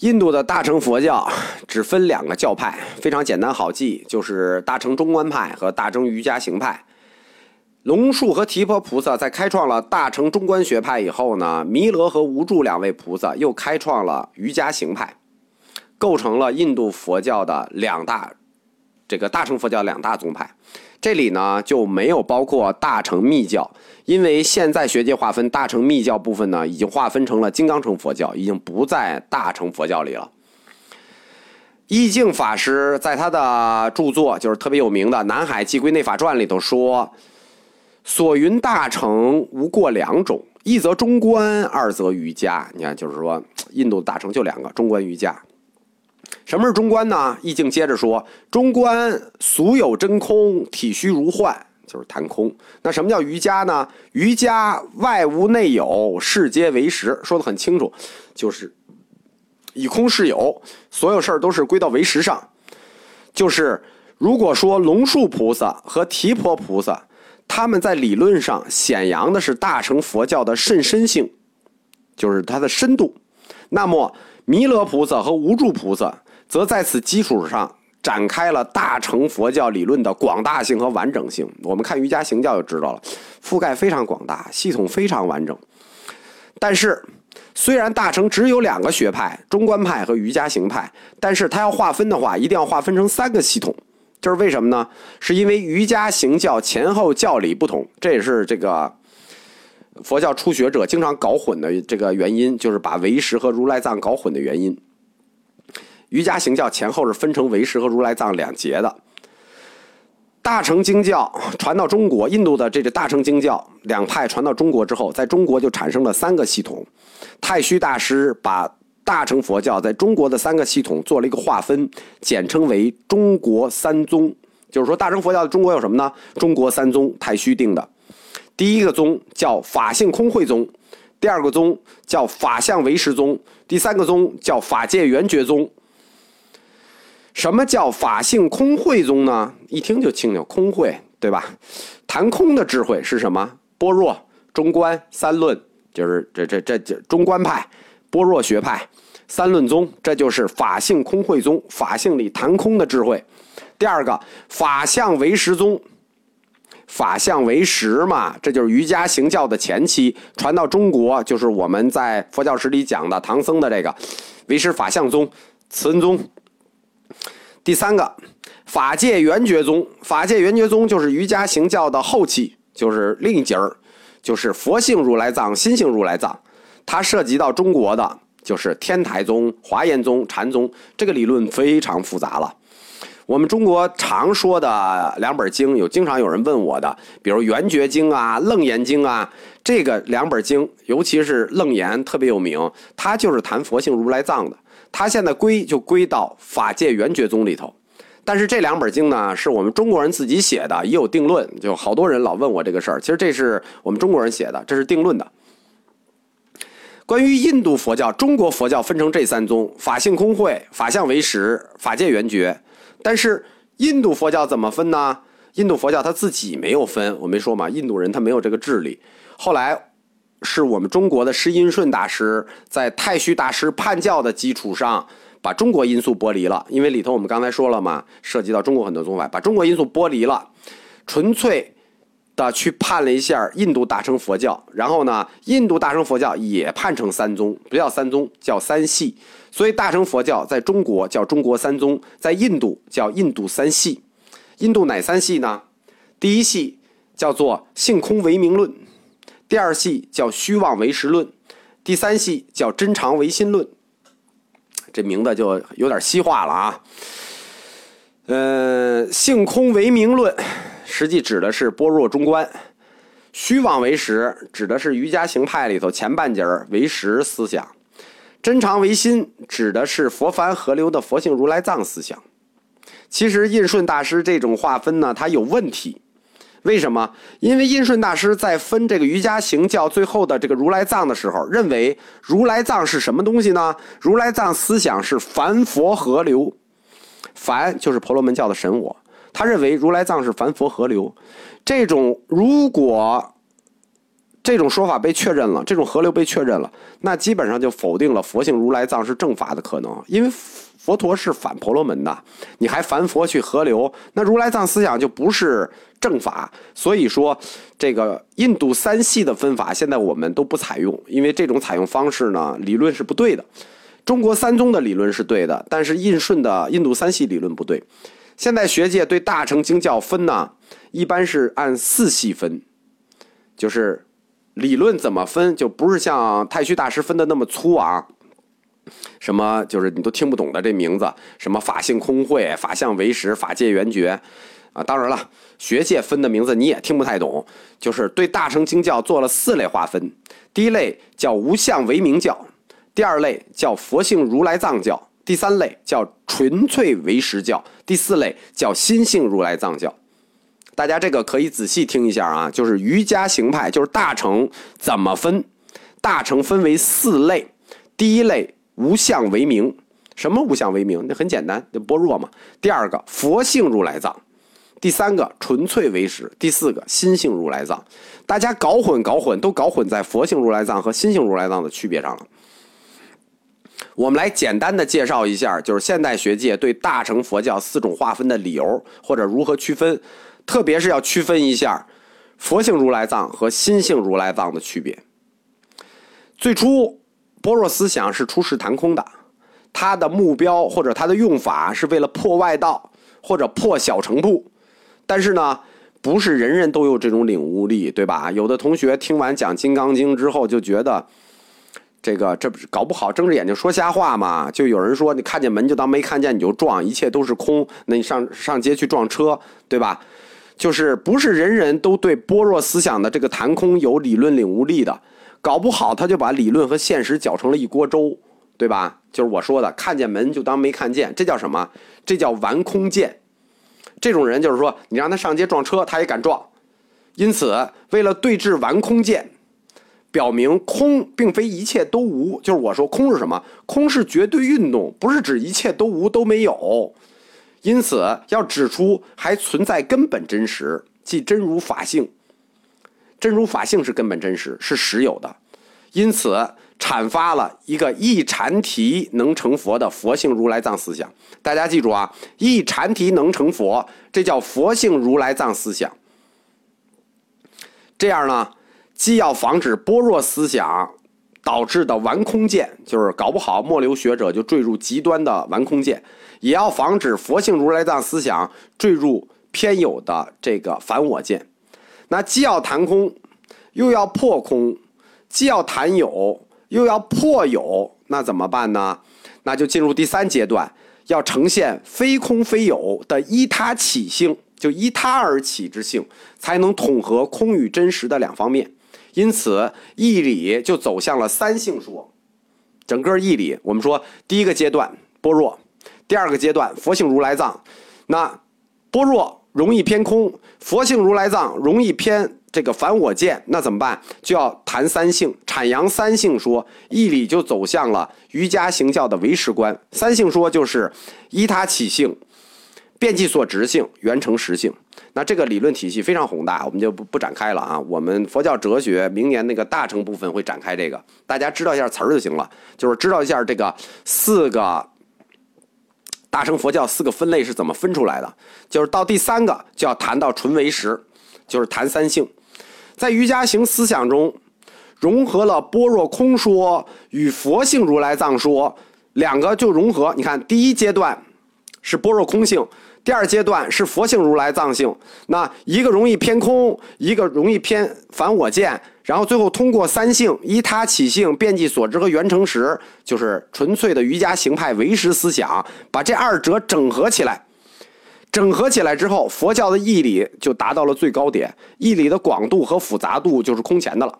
印度的大乘佛教只分两个教派，非常简单好记，就是大乘中观派和大乘瑜伽行派。龙树和提婆菩萨在开创了大乘中观学派以后呢，弥勒和无著两位菩萨又开创了瑜伽行派，构成了印度佛教的两大这个大乘佛教两大宗派。这里呢就没有包括大乘密教，因为现在学界划分大乘密教部分呢，已经划分成了金刚乘佛教，已经不在大乘佛教里了。意境法师在他的著作就是特别有名的《南海寄归内法传》里头说：“所云大乘无过两种，一则中观，二则瑜伽。”你看，就是说印度大乘就两个，中观瑜伽。什么是中观呢？易经接着说：“中观俗有真空，体虚如幻，就是谈空。”那什么叫瑜伽呢？瑜伽外无内有，世皆为实，说的很清楚，就是以空是有，所有事儿都是归到为实上。就是如果说龙树菩萨和提婆菩萨，他们在理论上显扬的是大乘佛教的甚深性，就是它的深度，那么弥勒菩萨和无著菩萨。则在此基础上展开了大乘佛教理论的广大性和完整性。我们看瑜伽行教就知道了，覆盖非常广大，系统非常完整。但是，虽然大乘只有两个学派——中观派和瑜伽行派，但是它要划分的话，一定要划分成三个系统。这是为什么呢？是因为瑜伽行教前后教理不同，这也是这个佛教初学者经常搞混的这个原因，就是把唯识和如来藏搞混的原因。瑜伽行教前后是分成唯识和如来藏两节的。大乘经教传到中国，印度的这个大乘经教两派传到中国之后，在中国就产生了三个系统。太虚大师把大乘佛教在中国的三个系统做了一个划分，简称为“中国三宗”。就是说，大乘佛教的中国有什么呢？中国三宗，太虚定的。第一个宗叫法性空慧宗，第二个宗叫法相唯识宗，第三个宗叫法界圆觉宗。什么叫法性空慧宗呢？一听就清楚，空慧，对吧？谈空的智慧是什么？般若、中观、三论，就是这这这这中观派、般若学派、三论宗，这就是法性空慧宗。法性里谈空的智慧。第二个，法相唯识宗，法相唯识嘛，这就是瑜伽行教的前期，传到中国，就是我们在佛教史里讲的唐僧的这个唯识法相宗、慈恩宗。第三个，法界圆觉宗，法界圆觉宗就是瑜伽行教的后期，就是另一节儿，就是佛性如来藏、心性如来藏。它涉及到中国的，就是天台宗、华严宗、禅宗，这个理论非常复杂了。我们中国常说的两本经，有经常有人问我的，比如《圆觉经》啊、《楞严经》啊，这个两本经，尤其是《楞严》特别有名，它就是谈佛性如来藏的。它现在归就归到法界圆觉宗里头，但是这两本经呢，是我们中国人自己写的，也有定论。就好多人老问我这个事儿，其实这是我们中国人写的，这是定论的。关于印度佛教，中国佛教分成这三宗：法性空慧、法相唯识、法界圆觉。但是印度佛教怎么分呢？印度佛教他自己没有分，我没说嘛，印度人他没有这个智力。后来。是我们中国的释音顺大师在太虚大师判教的基础上，把中国因素剥离了。因为里头我们刚才说了嘛，涉及到中国很多宗派，把中国因素剥离了，纯粹的去判了一下印度大乘佛教。然后呢，印度大乘佛教也判成三宗，不叫三宗，叫三系。所以大乘佛教在中国叫中国三宗，在印度叫印度三系。印度哪三系呢？第一系叫做性空唯名论。第二系叫虚妄唯实论，第三系叫真常唯心论。这名字就有点西化了啊。呃，性空唯名论，实际指的是般若中观；虚妄唯实，指的是瑜伽行派里头前半截儿唯实思想；真常唯心，指的是佛凡合流的佛性如来藏思想。其实印顺大师这种划分呢，它有问题。为什么？因为印顺大师在分这个瑜伽行教最后的这个如来藏的时候，认为如来藏是什么东西呢？如来藏思想是凡佛合流，凡就是婆罗门教的神我。他认为如来藏是凡佛合流，这种如果这种说法被确认了，这种河流被确认了，那基本上就否定了佛性如来藏是正法的可能，因为佛陀是反婆罗门的，你还凡佛去河流，那如来藏思想就不是正法。所以说，这个印度三系的分法，现在我们都不采用，因为这种采用方式呢，理论是不对的。中国三宗的理论是对的，但是印顺的印度三系理论不对。现在学界对大乘经教分呢，一般是按四系分，就是理论怎么分，就不是像太虚大师分的那么粗啊。什么就是你都听不懂的这名字，什么法性空慧、法相唯识、法界圆觉，啊，当然了，学界分的名字你也听不太懂。就是对大乘经教做了四类划分，第一类叫无相唯名教，第二类叫佛性如来藏教，第三类叫纯粹唯识教，第四类叫心性如来藏教。大家这个可以仔细听一下啊，就是瑜伽行派，就是大乘怎么分？大乘分为四类，第一类。无相为名，什么无相为名？那很简单，就般若嘛。第二个佛性如来藏，第三个纯粹为实，第四个心性如来藏。大家搞混搞混，都搞混在佛性如来藏和心性如来藏的区别上了。我们来简单的介绍一下，就是现代学界对大乘佛教四种划分的理由或者如何区分，特别是要区分一下佛性如来藏和心性如来藏的区别。最初。般若思想是出世谈空的，它的目标或者它的用法是为了破外道或者破小乘部，但是呢，不是人人都有这种领悟力，对吧？有的同学听完讲《金刚经》之后就觉得，这个这不是搞不好睁着眼睛说瞎话嘛？就有人说你看见门就当没看见，你就撞，一切都是空，那你上上街去撞车，对吧？就是不是人人都对般若思想的这个谈空有理论领悟力的。搞不好他就把理论和现实搅成了一锅粥，对吧？就是我说的，看见门就当没看见，这叫什么？这叫玩空见。这种人就是说，你让他上街撞车，他也敢撞。因此，为了对峙玩空见，表明空并非一切都无。就是我说空是什么？空是绝对运动，不是指一切都无都没有。因此，要指出还存在根本真实，即真如法性。真如法性是根本真实，是实有的，因此阐发了一个一禅提能成佛的佛性如来藏思想。大家记住啊，一禅提能成佛，这叫佛性如来藏思想。这样呢，既要防止般若思想导致的完空见，就是搞不好末流学者就坠入极端的完空见，也要防止佛性如来藏思想坠入偏有的这个反我见。那既要谈空，又要破空；既要谈有，又要破有，那怎么办呢？那就进入第三阶段，要呈现非空非有的依他起性，就依他而起之性，才能统合空与真实的两方面。因此，义理就走向了三性说。整个义理，我们说第一个阶段般若，第二个阶段佛性如来藏。那般若。容易偏空，佛性如来藏容易偏这个反我见，那怎么办？就要谈三性，阐扬三性说，义理就走向了瑜伽行教的唯识观。三性说就是依他起性，遍计所执性，圆成实性。那这个理论体系非常宏大，我们就不不展开了啊。我们佛教哲学明年那个大成部分会展开这个，大家知道一下词儿就行了，就是知道一下这个四个。大乘佛教四个分类是怎么分出来的？就是到第三个就要谈到纯唯识，就是谈三性。在瑜伽行思想中，融合了般若空说与佛性如来藏说两个就融合。你看，第一阶段是般若空性。第二阶段是佛性如来藏性，那一个容易偏空，一个容易偏反我见，然后最后通过三性依他起性，遍计所知和圆成实，就是纯粹的瑜伽行派唯识思想，把这二者整合起来，整合起来之后，佛教的义理就达到了最高点，义理的广度和复杂度就是空前的了，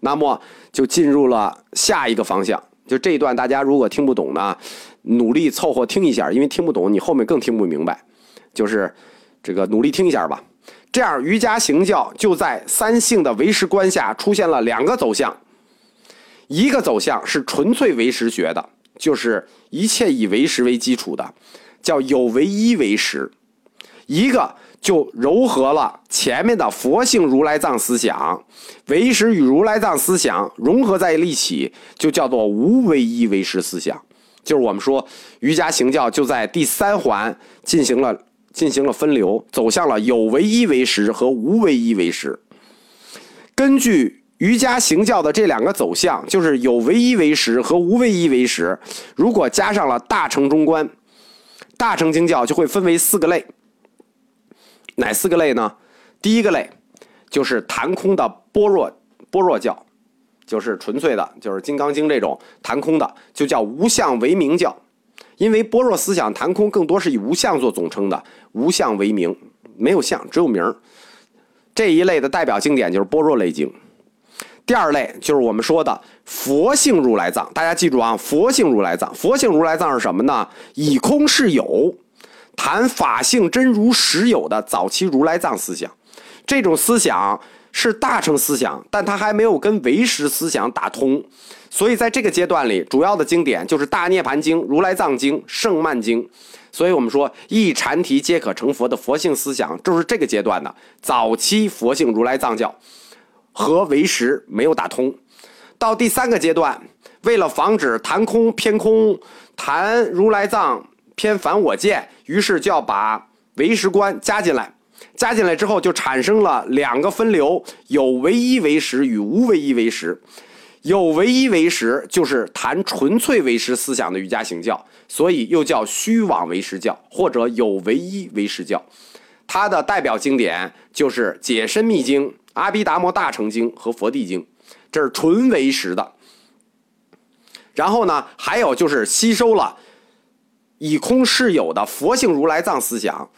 那么就进入了下一个方向。就这一段，大家如果听不懂呢，努力凑合听一下，因为听不懂，你后面更听不明白。就是这个努力听一下吧，这样瑜伽行教就在三性的唯识观下出现了两个走向，一个走向是纯粹唯识学的，就是一切以唯识为基础的，叫有唯一唯识；一个就糅合了前面的佛性如来藏思想，唯识与如来藏思想融合在一起，就叫做无唯一唯识思想。就是我们说瑜伽行教就在第三环进行了进行了分流，走向了有唯一为实和无唯一为实。根据瑜伽行教的这两个走向，就是有唯一为实和无唯一为实，如果加上了大乘中观，大乘经教就会分为四个类。哪四个类呢？第一个类就是谈空的般若般若教，就是纯粹的，就是《金刚经》这种谈空的，就叫无相为名教。因为般若思想谈空更多是以无相做总称的，无相为名，没有相，只有名这一类的代表经典就是般若类经。第二类就是我们说的佛性如来藏，大家记住啊，佛性如来藏，佛性如来藏是什么呢？以空是有。谈法性真如实有的早期如来藏思想，这种思想是大乘思想，但它还没有跟唯识思想打通，所以在这个阶段里，主要的经典就是《大涅盘经》《如来藏经》《圣曼经》。所以我们说一禅题皆可成佛的佛性思想，就是这个阶段的早期佛性如来藏教和唯识没有打通。到第三个阶段，为了防止谈空偏空，谈如来藏。偏反我见，于是就要把唯识观加进来。加进来之后，就产生了两个分流：有唯一唯识与无唯一唯识。有唯一为实就是谈纯粹为实思想的瑜伽行教，所以又叫虚妄为实教或者有唯一为实教。它的代表经典就是《解深密经》《阿毗达摩大乘经》和《佛地经》，这是纯为实的。然后呢，还有就是吸收了。以空是有的佛性如来藏思想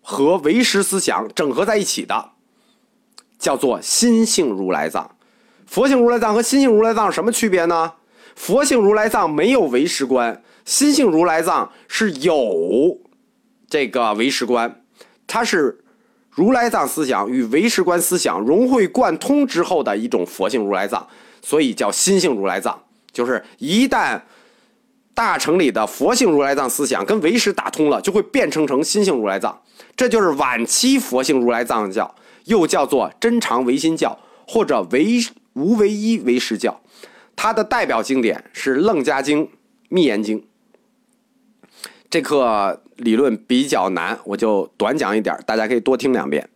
和唯识思想整合在一起的，叫做心性如来藏。佛性如来藏和心性如来藏什么区别呢？佛性如来藏没有唯识观，心性如来藏是有这个唯识观，它是如来藏思想与唯识观思想融会贯通之后的一种佛性如来藏，所以叫心性如来藏。就是一旦。大乘里的佛性如来藏思想跟唯识打通了，就会变成成心性如来藏，这就是晚期佛性如来藏教，又叫做真常唯心教或者唯无为一为师教。它的代表经典是《楞伽经》《密严经》。这课理论比较难，我就短讲一点，大家可以多听两遍。